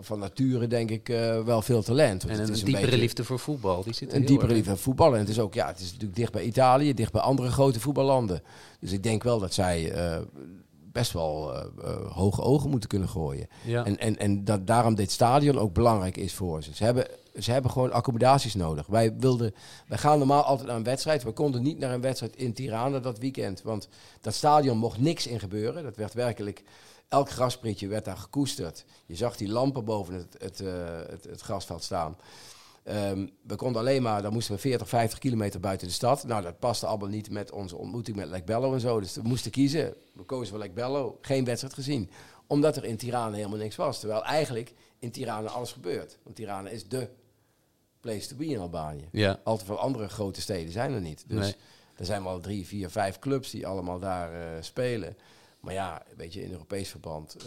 Speaker 3: van- nature denk ik eh, wel veel talent. Want
Speaker 2: En
Speaker 3: het
Speaker 2: een,
Speaker 3: is
Speaker 2: diepere
Speaker 3: beetje-
Speaker 2: liefde voor voetbal. Die zit
Speaker 3: een diepere liefde voor voetballen. En het is ook, ja, het is natuurlijk dicht bij Italië, dicht bij andere grote voetballanden. Dus ik denk wel dat zij eh, best wel eh, eh, hoge ogen moeten kunnen gooien.
Speaker 2: Ja.
Speaker 3: En, en, en dat daarom dit stadion ook belangrijk is voor ze. Ze hebben, ze hebben gewoon accommodaties nodig. Wij, wilden, wij gaan normaal altijd naar een wedstrijd. We konden niet naar een wedstrijd in Tirana dat weekend. Want dat stadion mocht niks in gebeuren. Dat werd werkelijk... Elk grasprietje werd daar gekoesterd. Je zag die lampen boven het, het, eh, het, het grasveld staan. Ehm, we konden alleen maar, dan moesten we 40, 50 kilometer buiten de stad. Nou, dat paste allemaal niet met onze ontmoeting met Lek Bello en zo. Dus we moesten kiezen. We kozen voor Lek Bello. Geen wedstrijd gezien. Omdat er in Tirana helemaal niks was. Terwijl eigenlijk in Tirana alles gebeurt. Want Tirana is de place to be in Albanië.
Speaker 2: Ja.
Speaker 3: Al te veel andere grote steden zijn er niet. Dus
Speaker 2: Nee.
Speaker 3: er zijn wel drie, vier, vijf clubs die allemaal daar eh, spelen. Maar ja, weet je, in Europees verband eh,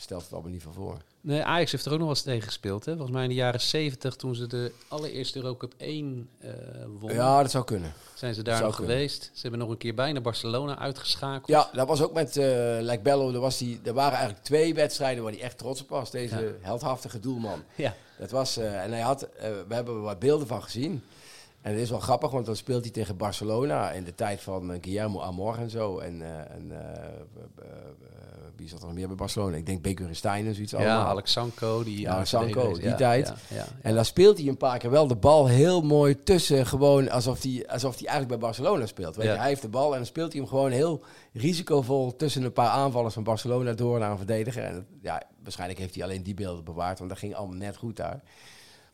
Speaker 3: stelt het allemaal niet van voor.
Speaker 2: Nee, Ajax heeft er ook nog wel eens tegen gespeeld. Hè? Volgens mij in de jaren 70, toen ze de allereerste Eurocup 1 eh wonnen,
Speaker 3: Ja, dat zou kunnen.
Speaker 2: zijn ze daar nog
Speaker 3: kunnen.
Speaker 2: geweest. Ze hebben nog een keer bijna Barcelona uitgeschakeld.
Speaker 3: Ja, dat was ook met eh Lek Bello. Er, was die, er waren eigenlijk twee wedstrijden waar hij echt trots op was. Deze heldhaftige doelman.
Speaker 2: Ja.
Speaker 3: Dat was, eh, en hij had, eh, we hebben er wat beelden van gezien. En het is wel grappig, want dan speelt hij tegen Barcelona in de tijd van eh, Guillermo Amor en zo. En, eh, en eh, wie zat er nog meer bij Barcelona? Ik denk Bekuristijn en zoiets
Speaker 2: Ja,
Speaker 3: allemaal.
Speaker 2: Alex Sanko. Die
Speaker 3: Ja, Sanko, die
Speaker 2: Ja,
Speaker 3: tijd.
Speaker 2: Ja, ja,
Speaker 3: En dan speelt hij een paar keer wel de bal heel mooi tussen, gewoon alsof hij, alsof hij eigenlijk bij Barcelona speelt. Weet je, hij heeft de bal en dan speelt hij hem gewoon heel risicovol tussen een paar aanvallers van Barcelona door naar een verdediger. En ja, waarschijnlijk heeft hij alleen die beelden bewaard, want dat ging allemaal net goed daar.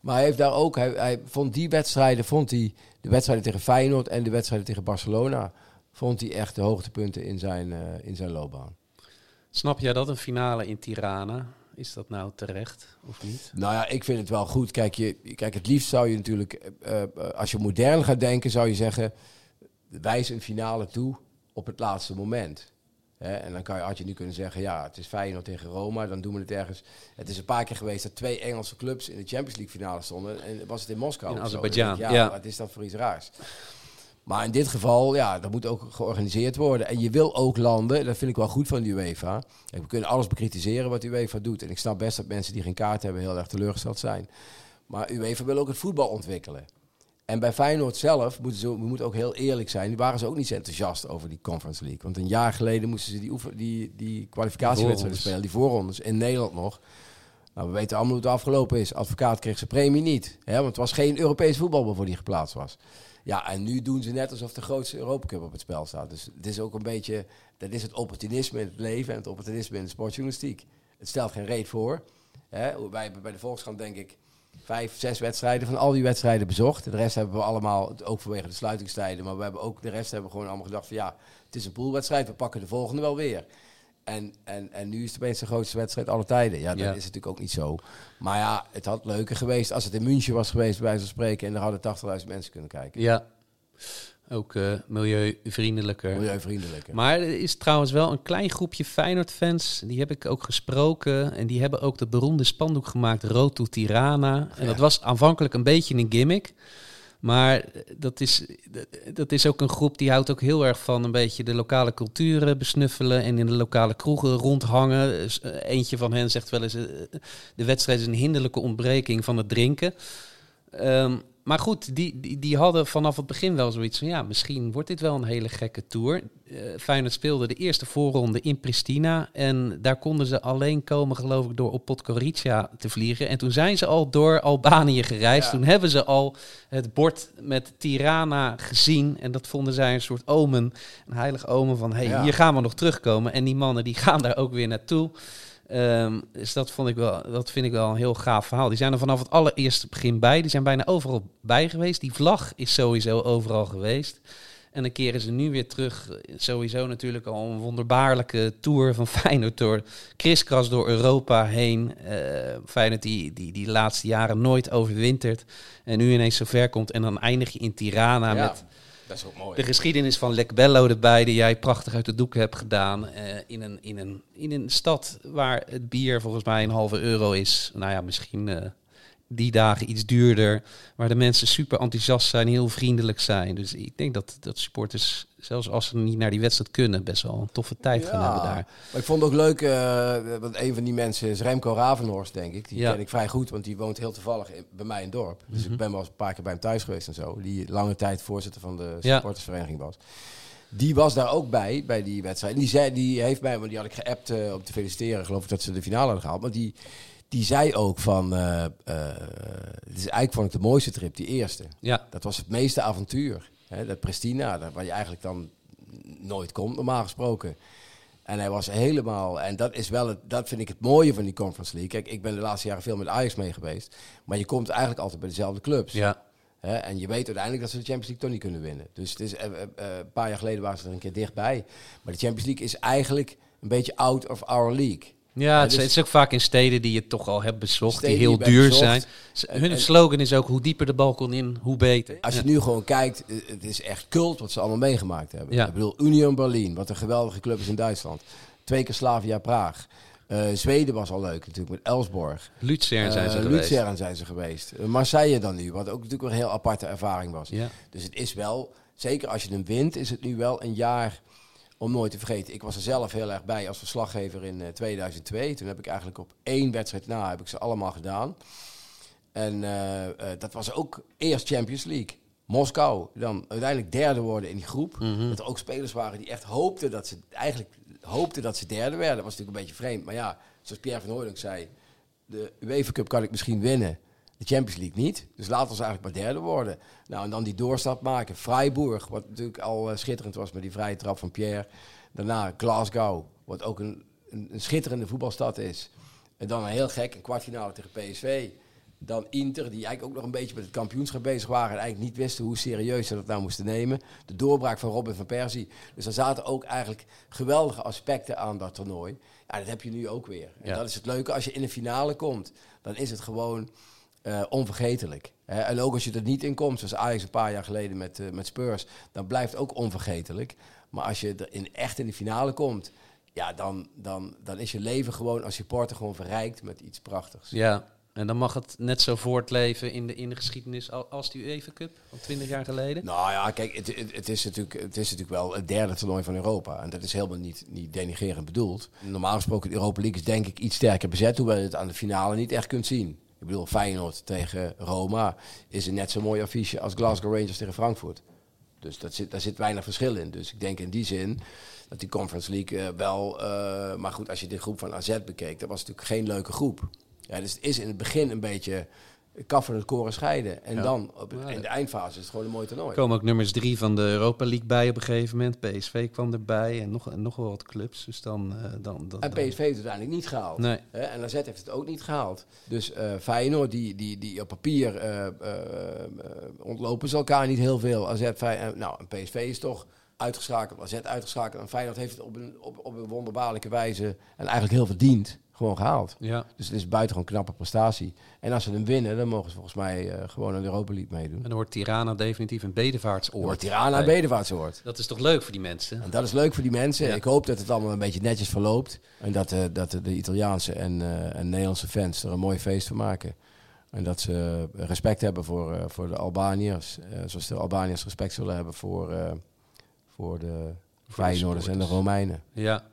Speaker 3: Maar hij heeft daar ook, hij, hij vond die wedstrijden, vond hij de wedstrijden tegen Feyenoord en de wedstrijden tegen Barcelona, vond hij echt de hoogtepunten in zijn, eh, in zijn loopbaan.
Speaker 2: Snap jij dat een finale in Tirana? Is dat nou terecht of niet?
Speaker 3: Nou ja, ik vind het wel goed. Kijk, je, kijk het liefst zou je natuurlijk, eh, eh, als je modern gaat denken, zou je zeggen, wijs een finale toe op het laatste moment. En dan kan je, had je nu kunnen zeggen, ja, het is Feyenoord tegen Roma, dan doen we het ergens. Het is een paar keer geweest dat twee Engelse clubs in de Champions League finale stonden. En was het in Moskou?
Speaker 2: In? Azerbeidzjan,
Speaker 3: Dan Ja,
Speaker 2: ja.
Speaker 3: wat is dat voor iets raars? Maar in dit geval, ja, dat moet ook georganiseerd worden. En je wil ook landen, dat vind ik wel goed van de UEFA. We kunnen alles bekritiseren wat de UEFA doet. En ik snap best dat mensen die geen kaart hebben heel erg teleurgesteld zijn. Maar UEFA wil ook het voetbal ontwikkelen. En bij Feyenoord zelf, moeten ze, we moeten ook heel eerlijk zijn, die waren ze ook niet zo enthousiast over die Conference League. Want een jaar geleden moesten ze die, oefen, die, die kwalificatiewedstrijden spelen, die voorrondes, in Nederland nog. Nou, we weten allemaal hoe het afgelopen is. Advocaat kreeg zijn premie niet. Hè, want het was geen Europees voetbal waarvoor die geplaatst was. Ja, en nu doen ze net alsof de grootste Europa Cup op het spel staat. Dus het is ook een beetje, dat is het opportunisme in het leven en het opportunisme in de sportjournalistiek. Het stelt geen reet voor. Hè, wij hebben bij de Volkskrant denk ik vijf, zes wedstrijden van al die wedstrijden bezocht. De rest hebben we allemaal, ook vanwege de sluitingstijden, maar we hebben ook de rest hebben we gewoon allemaal gedacht van ja, het is een poolwedstrijd, we pakken de volgende wel weer. En, en, en nu is het opeens de grootste wedstrijd aller tijden. Ja, dat
Speaker 2: Ja.
Speaker 3: is natuurlijk ook niet zo. Maar ja, het had leuker geweest als het in München was geweest, bij wijze van spreken. En er hadden 80.000 mensen kunnen kijken.
Speaker 2: Ja, ook eh, milieuvriendelijker.
Speaker 3: Milieuvriendelijker.
Speaker 2: Maar er is trouwens wel een klein groepje Feyenoord-fans. Die heb ik ook gesproken. En die hebben ook dat beroemde spandoek gemaakt, Road to Tirana. En dat was aanvankelijk een beetje een gimmick. Maar dat is, dat is ook een groep die houdt ook heel erg van een beetje de lokale culturen besnuffelen en in de lokale kroegen rondhangen. Dus, eh, eentje van hen zegt wel eens, eh, de wedstrijd is een hinderlijke ontbreking van het drinken. Ehm, maar goed, die, die, die hadden vanaf het begin wel zoiets van... ja, misschien wordt dit wel een hele gekke tour. Feyenoord speelde de eerste voorronde in Pristina... en daar konden ze alleen komen, geloof ik, door op Podgorica te vliegen. En toen zijn ze al door Albanië gereisd.
Speaker 3: Ja.
Speaker 2: Toen hebben ze al het bord met Tirana gezien... en dat vonden zij een soort omen, een heilig omen van... hey,
Speaker 3: Ja.
Speaker 2: hier gaan we nog terugkomen. En die mannen die gaan daar ook weer naartoe... Ehm, dus dat, vond ik wel, dat vind ik wel een heel gaaf verhaal. Die zijn er vanaf het allereerste begin bij. Die zijn bijna overal bij geweest. Die vlag is sowieso overal geweest. En dan keren ze nu weer terug. Sowieso natuurlijk al een wonderbaarlijke tour van [LAUGHS] Feyenoord door kriskras door Europa heen. Eh Feyenoord die, die die laatste jaren nooit overwintert. En nu ineens zover komt. En dan eindig je in Tirana
Speaker 3: Ja.
Speaker 2: met
Speaker 3: Dat is ook mooi.
Speaker 2: De geschiedenis van Lek Bello erbij, die jij prachtig uit de doeken hebt gedaan. eh, in, een, in, een, in een stad waar het bier volgens mij een halve euro is. Nou ja, misschien eh, die dagen iets duurder. Waar de mensen super enthousiast zijn, heel vriendelijk zijn. Dus ik denk dat, dat supporters, zelfs als ze niet naar die wedstrijd kunnen, best wel een toffe tijd gaan hebben daar.
Speaker 3: Maar ik vond het ook leuk, eh, want een van die mensen is Remco Ravenhorst, denk ik. Die
Speaker 2: Ja.
Speaker 3: ken ik vrij goed, want die woont heel toevallig in- bij mij in het dorp. Dus
Speaker 2: Mhm.
Speaker 3: ik ben wel eens een paar keer bij hem thuis geweest en zo. Die lange tijd voorzitter van de supportersvereniging was. Die was daar ook bij, bij die wedstrijd. En die, zei, die heeft mij, want die had ik geappt eh, om te feliciteren. Geloof ik dat ze de finale hadden gehaald. Maar die, die zei ook van, eh, eh, het is eigenlijk vond ik de mooiste trip, die eerste.
Speaker 2: Ja,
Speaker 3: Dat was het meeste avontuur. Hè, dat Pristina, daar waar je eigenlijk dan nooit komt, normaal gesproken. En hij was helemaal, en dat is wel het, dat vind ik het mooie van die Conference League. Kijk, ik ben de laatste jaren veel met Ajax mee geweest. Maar je komt eigenlijk altijd bij dezelfde clubs.
Speaker 2: ja.
Speaker 3: Hè, en je weet uiteindelijk dat ze de Champions League toch niet kunnen winnen. Dus het is, eh, een paar jaar geleden waren ze er een keer dichtbij. Maar de Champions League is eigenlijk een beetje out of our league.
Speaker 2: Ja, het, is,
Speaker 3: dus-
Speaker 2: het is ook vaak in steden die je toch al hebt bezocht, die heel
Speaker 3: die
Speaker 2: duur zijn. Hun
Speaker 3: en-
Speaker 2: slogan is ook, hoe dieper de balkon in, hoe beter.
Speaker 3: Als je
Speaker 2: Ja.
Speaker 3: nu gewoon kijkt, eh, het is echt cult wat ze allemaal meegemaakt hebben.
Speaker 2: Ja.
Speaker 3: Ik bedoel, Union Berlin, wat een geweldige club is in Duitsland. Twee keer Slavia Praag. Eh, Zweden was al leuk natuurlijk, met Elsborg.
Speaker 2: Luzern zijn ze
Speaker 3: Eh,
Speaker 2: geweest.
Speaker 3: Luzern zijn ze geweest. Eh, Marseille dan nu, wat ook natuurlijk een heel aparte ervaring was.
Speaker 2: Ja.
Speaker 3: Dus het is wel, zeker als je hem wint, is het nu wel een jaar om nooit te vergeten. Ik was er zelf heel erg bij als verslaggever in eh, 2002. Toen heb ik eigenlijk op één wedstrijd na heb ik ze allemaal gedaan. En eh, eh, dat was ook eerst Champions League. Moskou, dan uiteindelijk derde worden in die groep.
Speaker 2: Mhm.
Speaker 3: Dat er ook spelers waren die echt hoopten dat ze eigenlijk hoopten dat ze derde werden. Dat was natuurlijk een beetje vreemd. Maar ja, zoals Pierre van Hooydonk zei, de UEFA Cup kan ik misschien winnen. De Champions League niet. Dus laten we eigenlijk maar derde worden. Nou, en dan die doorstap maken. Freiburg, wat natuurlijk al eh, schitterend was met die vrije trap van Pierre. Daarna Glasgow, wat ook een, een, een schitterende voetbalstad is. En dan een heel gek, een kwartfinale tegen PSV. Dan Inter, die eigenlijk ook nog een beetje met het kampioenschap bezig waren. En eigenlijk niet wisten hoe serieus ze dat nou moesten nemen. De doorbraak van Robin van Persie. Dus er zaten ook eigenlijk geweldige aspecten aan dat toernooi. Ja, dat heb je nu ook weer. En
Speaker 2: Ja.
Speaker 3: dat is het leuke. Als je in de finale komt, dan is het gewoon eh, onvergetelijk. Hè? En ook als je er niet in komt, zoals Ajax een paar jaar geleden met, eh, met Spurs, dan blijft ook onvergetelijk. Maar als je er in, echt in de finale komt, ja, dan, dan, dan is je leven gewoon als supporter gewoon verrijkt met iets prachtigs.
Speaker 2: Ja, en dan mag het net zo voortleven in de, in de geschiedenis al- als die UEFA Cup van 20 jaar geleden.
Speaker 3: Nou ja, kijk, het, het, het is natuurlijk, het is natuurlijk wel het derde toernooi van Europa. En dat is helemaal niet, niet denigerend bedoeld. Normaal gesproken, de Europa League is denk ik iets sterker bezet, hoewel je het aan de finale niet echt kunt zien. Ik bedoel, Feyenoord tegen Roma is een net zo mooi affiche als Glasgow Rangers tegen Frankfurt. Dus dat zit, daar zit weinig verschil in. Dus ik denk in die zin dat die Conference League eh, wel... eh, maar goed, als je de groep van AZ bekeek, dat was natuurlijk geen leuke groep. Ja, dus het is in het begin een beetje kaf van het koren scheiden. En
Speaker 2: Ja.
Speaker 3: dan op het, in de eindfase is het gewoon een mooi
Speaker 2: Er
Speaker 3: toernooi.
Speaker 2: komen ook nummers drie van de Europa League bij op een gegeven moment. PSV kwam erbij en nog, en nog wel wat clubs. Dus dan... eh, dan, dan
Speaker 3: En PSV heeft het uiteindelijk niet gehaald.
Speaker 2: Nee.
Speaker 3: Hè, en AZ heeft het ook niet gehaald. Dus eh Feyenoord, die, die, die op papier eh, ontlopen ze elkaar niet heel veel. AZ, Fey- eh, nou, en PSV is toch uitgeschakeld, AZ uitgeschakeld. En Feyenoord heeft het op een, op, op een wonderbaarlijke wijze en eigenlijk heel verdiend gewoon gehaald.
Speaker 2: Ja.
Speaker 3: Dus het is buitengewoon knappe prestatie. En als ze hem winnen, dan mogen ze volgens mij eh, gewoon aan de Europa League meedoen.
Speaker 2: En dan wordt Tirana definitief een bedevaartsoord.
Speaker 3: Wordt Tirana een bedevaartsoord.
Speaker 2: Dat is toch leuk voor die mensen?
Speaker 3: En dat is leuk voor die mensen.
Speaker 2: Ja.
Speaker 3: Ik hoop dat het allemaal een beetje netjes verloopt. En dat, eh, dat de Italiaanse en, eh, en Nederlandse fans er een mooi feest van maken. En dat ze respect hebben voor, voor de Albaniërs. zoals de Albaniërs respect zullen hebben voor, voor de Feyenoorders en de. Romeinen.
Speaker 2: Ja.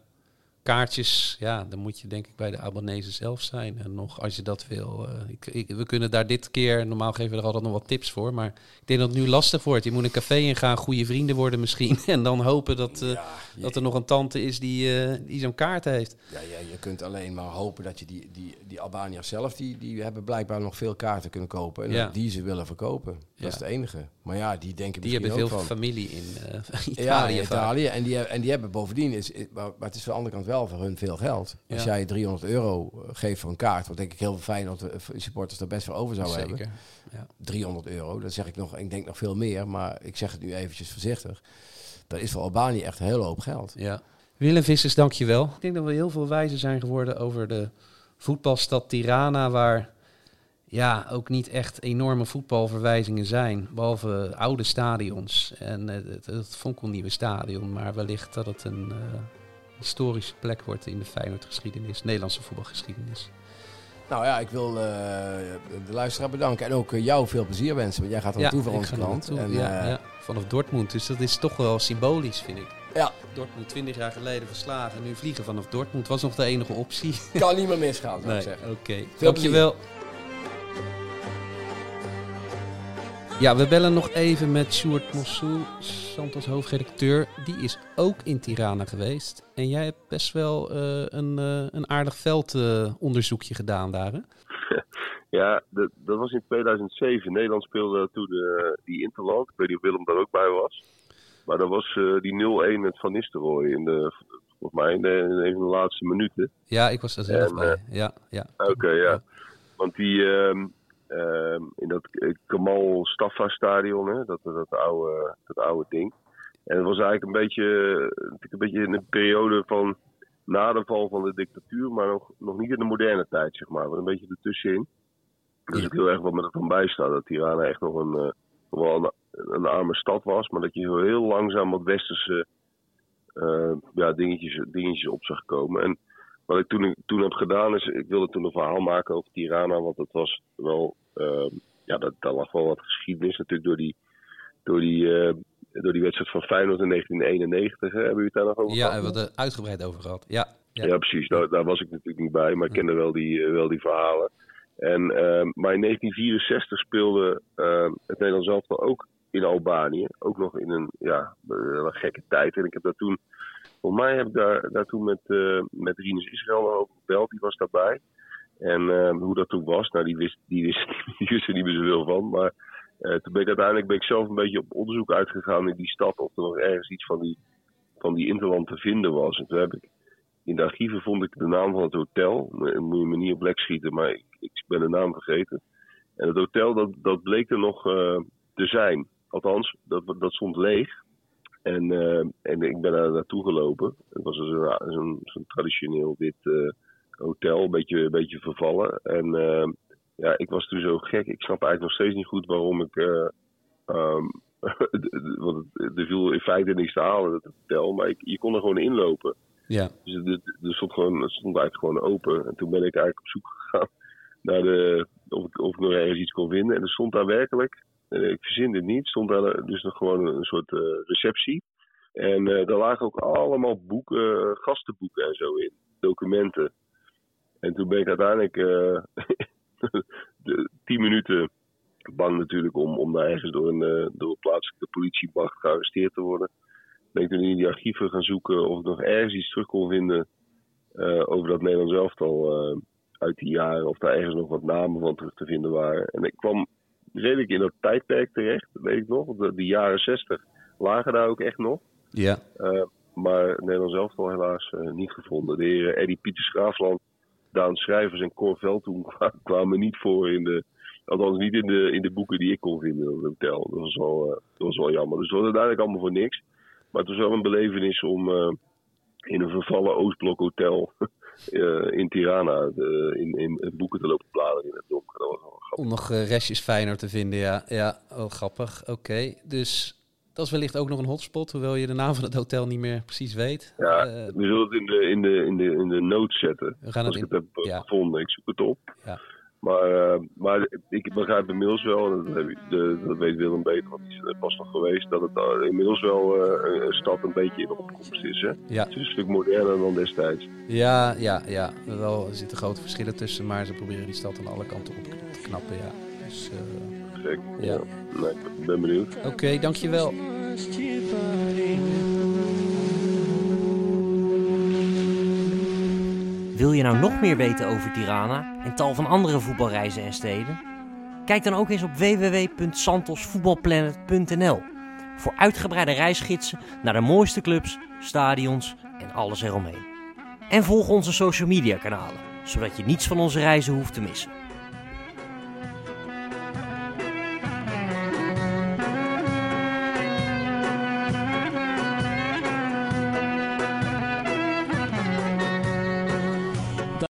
Speaker 2: Kaartjes, ja, dan moet je denk ik bij de Albanese zelf zijn. En nog, als je dat wil. eh, ik, ik- we kunnen daar dit keer, normaal geven we er altijd nog wat tips voor. Maar ik denk dat het nu lastig wordt. Je moet een café ingaan, goede vrienden worden misschien. [LAUGHS] En dan hopen dat, eh,
Speaker 3: Ja,
Speaker 2: dat er nog een tante is die, eh, die zo'n kaart heeft.
Speaker 3: ja, ja, je kunt alleen maar hopen dat je die, die, die Albaniërs zelf, die, die hebben blijkbaar nog veel kaarten kunnen kopen. En
Speaker 2: Ja.
Speaker 3: die ze willen verkopen. Dat
Speaker 2: Ja.
Speaker 3: is het enige. Maar ja, die denken
Speaker 2: Die
Speaker 3: misschien
Speaker 2: hebben veel
Speaker 3: van...
Speaker 2: familie in eh, [LAUGHS]
Speaker 3: Ja,
Speaker 2: Italië.
Speaker 3: in
Speaker 2: vaak.
Speaker 3: Italië. En die, en die hebben bovendien, is, maar, maar het is van de andere kant wel voor hun veel geld. Als jij 300 euro eh, geeft voor een kaart, wat denk ik heel fijn dat de supporters er best wel over zouden hebben.
Speaker 2: Zeker. Ja.
Speaker 3: 300 euro, dat zeg ik nog, ik denk nog veel meer, maar ik zeg het nu eventjes voorzichtig. Dat is voor Albanië echt een hele hoop geld.
Speaker 2: Ja. Willem Vissers, dankjewel. Ik denk dat we heel veel wijzer zijn geworden over de voetbalstad Tirana, waar ja, ook niet echt enorme voetbalverwijzingen zijn. Behalve oude stadions en eh, het, het fonkelnieuwe stadion. Maar wellicht dat het een eh, historische plek wordt in de Feyenoord-geschiedenis, Nederlandse voetbalgeschiedenis.
Speaker 3: Nou ja, ik wil eh, de luisteraar bedanken. En ook jou veel plezier wensen. Want jij gaat er naartoe voor onze
Speaker 2: er
Speaker 3: klant. En,
Speaker 2: ja, ja, vanaf Dortmund. Dus dat is toch wel symbolisch, vind ik.
Speaker 3: ja,
Speaker 2: Dortmund 20 jaar geleden verslagen. Nu vliegen vanaf Dortmund was nog de enige optie.
Speaker 3: kan niet meer misgaan, zou
Speaker 2: Nee,
Speaker 3: ik zeggen.
Speaker 2: oké.
Speaker 3: Veel
Speaker 2: Dankjewel. Ja, we bellen nog even met Sjoerd Mossou, Santos hoofdredacteur. Die is ook in Tirana geweest. En jij hebt best wel eh, een, eh, een aardig veldonderzoekje gedaan daar, hè? [LAUGHS]
Speaker 7: Ja, dat, dat was in 2007. Nederland speelde toen de, die Interland. Ik weet niet of Willem daar ook bij was. Maar dat was eh, die 0-1 met Van Nistelrooy in de, volgens mij in, de, in een van de laatste minuten.
Speaker 2: Ja, ik was daar zelf
Speaker 7: En,
Speaker 2: bij.
Speaker 7: eh,
Speaker 2: Ja, ja.
Speaker 7: Oké, ja. Want die ehm, in dat eh, Kamal Staffa stadion, hè, dat, dat, oude, dat oude ding. En het was eigenlijk een beetje, een beetje in een periode van na de val van de dictatuur, maar nog, nog niet in de moderne tijd, zeg maar. Maar een beetje ertussenin. Dus
Speaker 2: Ja.
Speaker 7: ik heel erg wat met het van bijstaat dat Tirana echt nog een, nog wel een, een arme stad was, maar dat je zo heel langzaam wat westerse eh, ja, dingetjes, dingetjes op zag komen. En wat ik toen, toen heb gedaan is, ik wilde toen een verhaal maken over Tirana, want het was wel, eh, ja, dat, daar lag wel wat geschiedenis natuurlijk door die, door die, eh, door die wedstrijd van Feyenoord in 1991. Hè? Hebben jullie het daar nog over
Speaker 2: Ja,
Speaker 7: gehad?
Speaker 2: hebben we het er uitgebreid over gehad. Ja, ja.
Speaker 7: Ja, precies. Daar, daar was ik natuurlijk niet bij, maar ik kende wel die, eh, wel die verhalen. En, ehm, maar in 1964 speelde ehm, het Nederlands elftal ook in Albanië. Ook nog in een, ja, een gekke tijd. En ik heb daar toen, volgens mij heb ik daar, daar toen met, eh met Rinus Israël over gebeld. Die was daarbij. En ehm, hoe dat toen was, nou die wist, die wist, [LAUGHS] die er niet meer zoveel van. Maar eh, toen ben ik uiteindelijk ben ik zelf een beetje op onderzoek uitgegaan in die stad. Of er nog ergens iets van die, van die Interland te vinden was. En toen heb ik in de archieven vond ik de naam van het hotel. Mo- Moet je me niet op lek schieten, maar ik, ik ben de naam vergeten. En het hotel, dat, dat bleek er nog eh, te zijn. Althans, dat, dat stond leeg. En, eh, en ik ben daar naartoe gelopen. Het was zo'n zo'n traditioneel wit eh, hotel, een beetje, een beetje vervallen. En eh, ja, ik was toen zo gek. Ik snap eigenlijk nog steeds niet goed waarom ik... eh, ehm, [LAUGHS] want er viel in feite niks te halen, dat hotel. Maar ik, je kon er gewoon inlopen.
Speaker 2: ja.
Speaker 7: Dus het, het- stond, gewoon, het stond eigenlijk gewoon open. En toen ben ik eigenlijk op zoek [LAUGHS] gegaan naar de, of, ik, of ik nog ergens iets kon vinden. En er stond daar werkelijk, ik verzin dit niet, stond daar dus nog gewoon een, soort eh, receptie. En eh daar lagen ook allemaal boeken, eh, gastenboeken en zo in, documenten. En toen ben ik uiteindelijk eh, [LAUGHS] de, tien minuten bang natuurlijk om, om daar ergens door een, eh, door plaatselijke politiemacht gearresteerd te worden ben ik toen in die archieven gaan zoeken of ik nog ergens iets terug kon vinden eh, over dat Nederlands elftal eh, uit die jaren. Of daar ergens nog wat namen van terug te vinden waren. En ik kwam redelijk in dat tijdperk terecht, dat weet ik nog. De, jaren 60 lagen daar ook echt nog.
Speaker 2: Ja,
Speaker 7: Eh, maar het Nederlands elftal helaas eh, niet gevonden. De heren Eddie Pieters Graafland, Daan Schrijvers en Cor Veldhoen [LAUGHS] kwa- kwamen niet voor in de... Althans niet in de, in de boeken die ik kon vinden op het hotel. Dat was wel, eh, dat was wel jammer. Dus het was uiteindelijk allemaal voor niks. Maar het was wel een belevenis om in een vervallen Oostblok hotel in Tirana de, in, in, boeken te lopen bladeren in het donker. Dat was wel grappig.
Speaker 2: om nog eh, restjes Feyenoord te vinden, ja. Ja, oh, grappig. Oké, dus dat is wellicht ook nog een hotspot, hoewel je de naam van het hotel niet meer precies weet.
Speaker 7: Ja,
Speaker 2: Eh,
Speaker 7: we zullen het in de, in de, in de, in de notes zetten.
Speaker 2: we gaan
Speaker 7: Als
Speaker 2: het
Speaker 7: ik
Speaker 2: in...
Speaker 7: het heb eh,
Speaker 2: ja.
Speaker 7: gevonden, ik zoek het op.
Speaker 2: Ja.
Speaker 7: Maar, eh, maar ik begrijp inmiddels wel, en dat, heb ik- de, dat weet Willem beter, want die is er pas nog geweest, dat het inmiddels wel eh, een, een stad een beetje in opkomst is. Hè?
Speaker 2: Ja,
Speaker 7: Het is een stuk moderner dan destijds.
Speaker 2: ja, ja, ja. Wel, er zitten grote verschillen tussen, maar ze proberen die stad aan alle kanten op te knappen, ja. Dus, eh,
Speaker 7: Gek.
Speaker 2: Ja.
Speaker 7: Nee, ik ben benieuwd.
Speaker 2: Oké, dankjewel.
Speaker 1: Wil je nou nog meer weten over Tirana en tal van andere voetbalreizen en steden? Kijk dan ook eens op www.santosvoetbalplanet.nl voor uitgebreide reisgidsen naar de mooiste clubs, stadions en alles eromheen. En volg onze social media kanalen, zodat je niets van onze reizen hoeft te missen.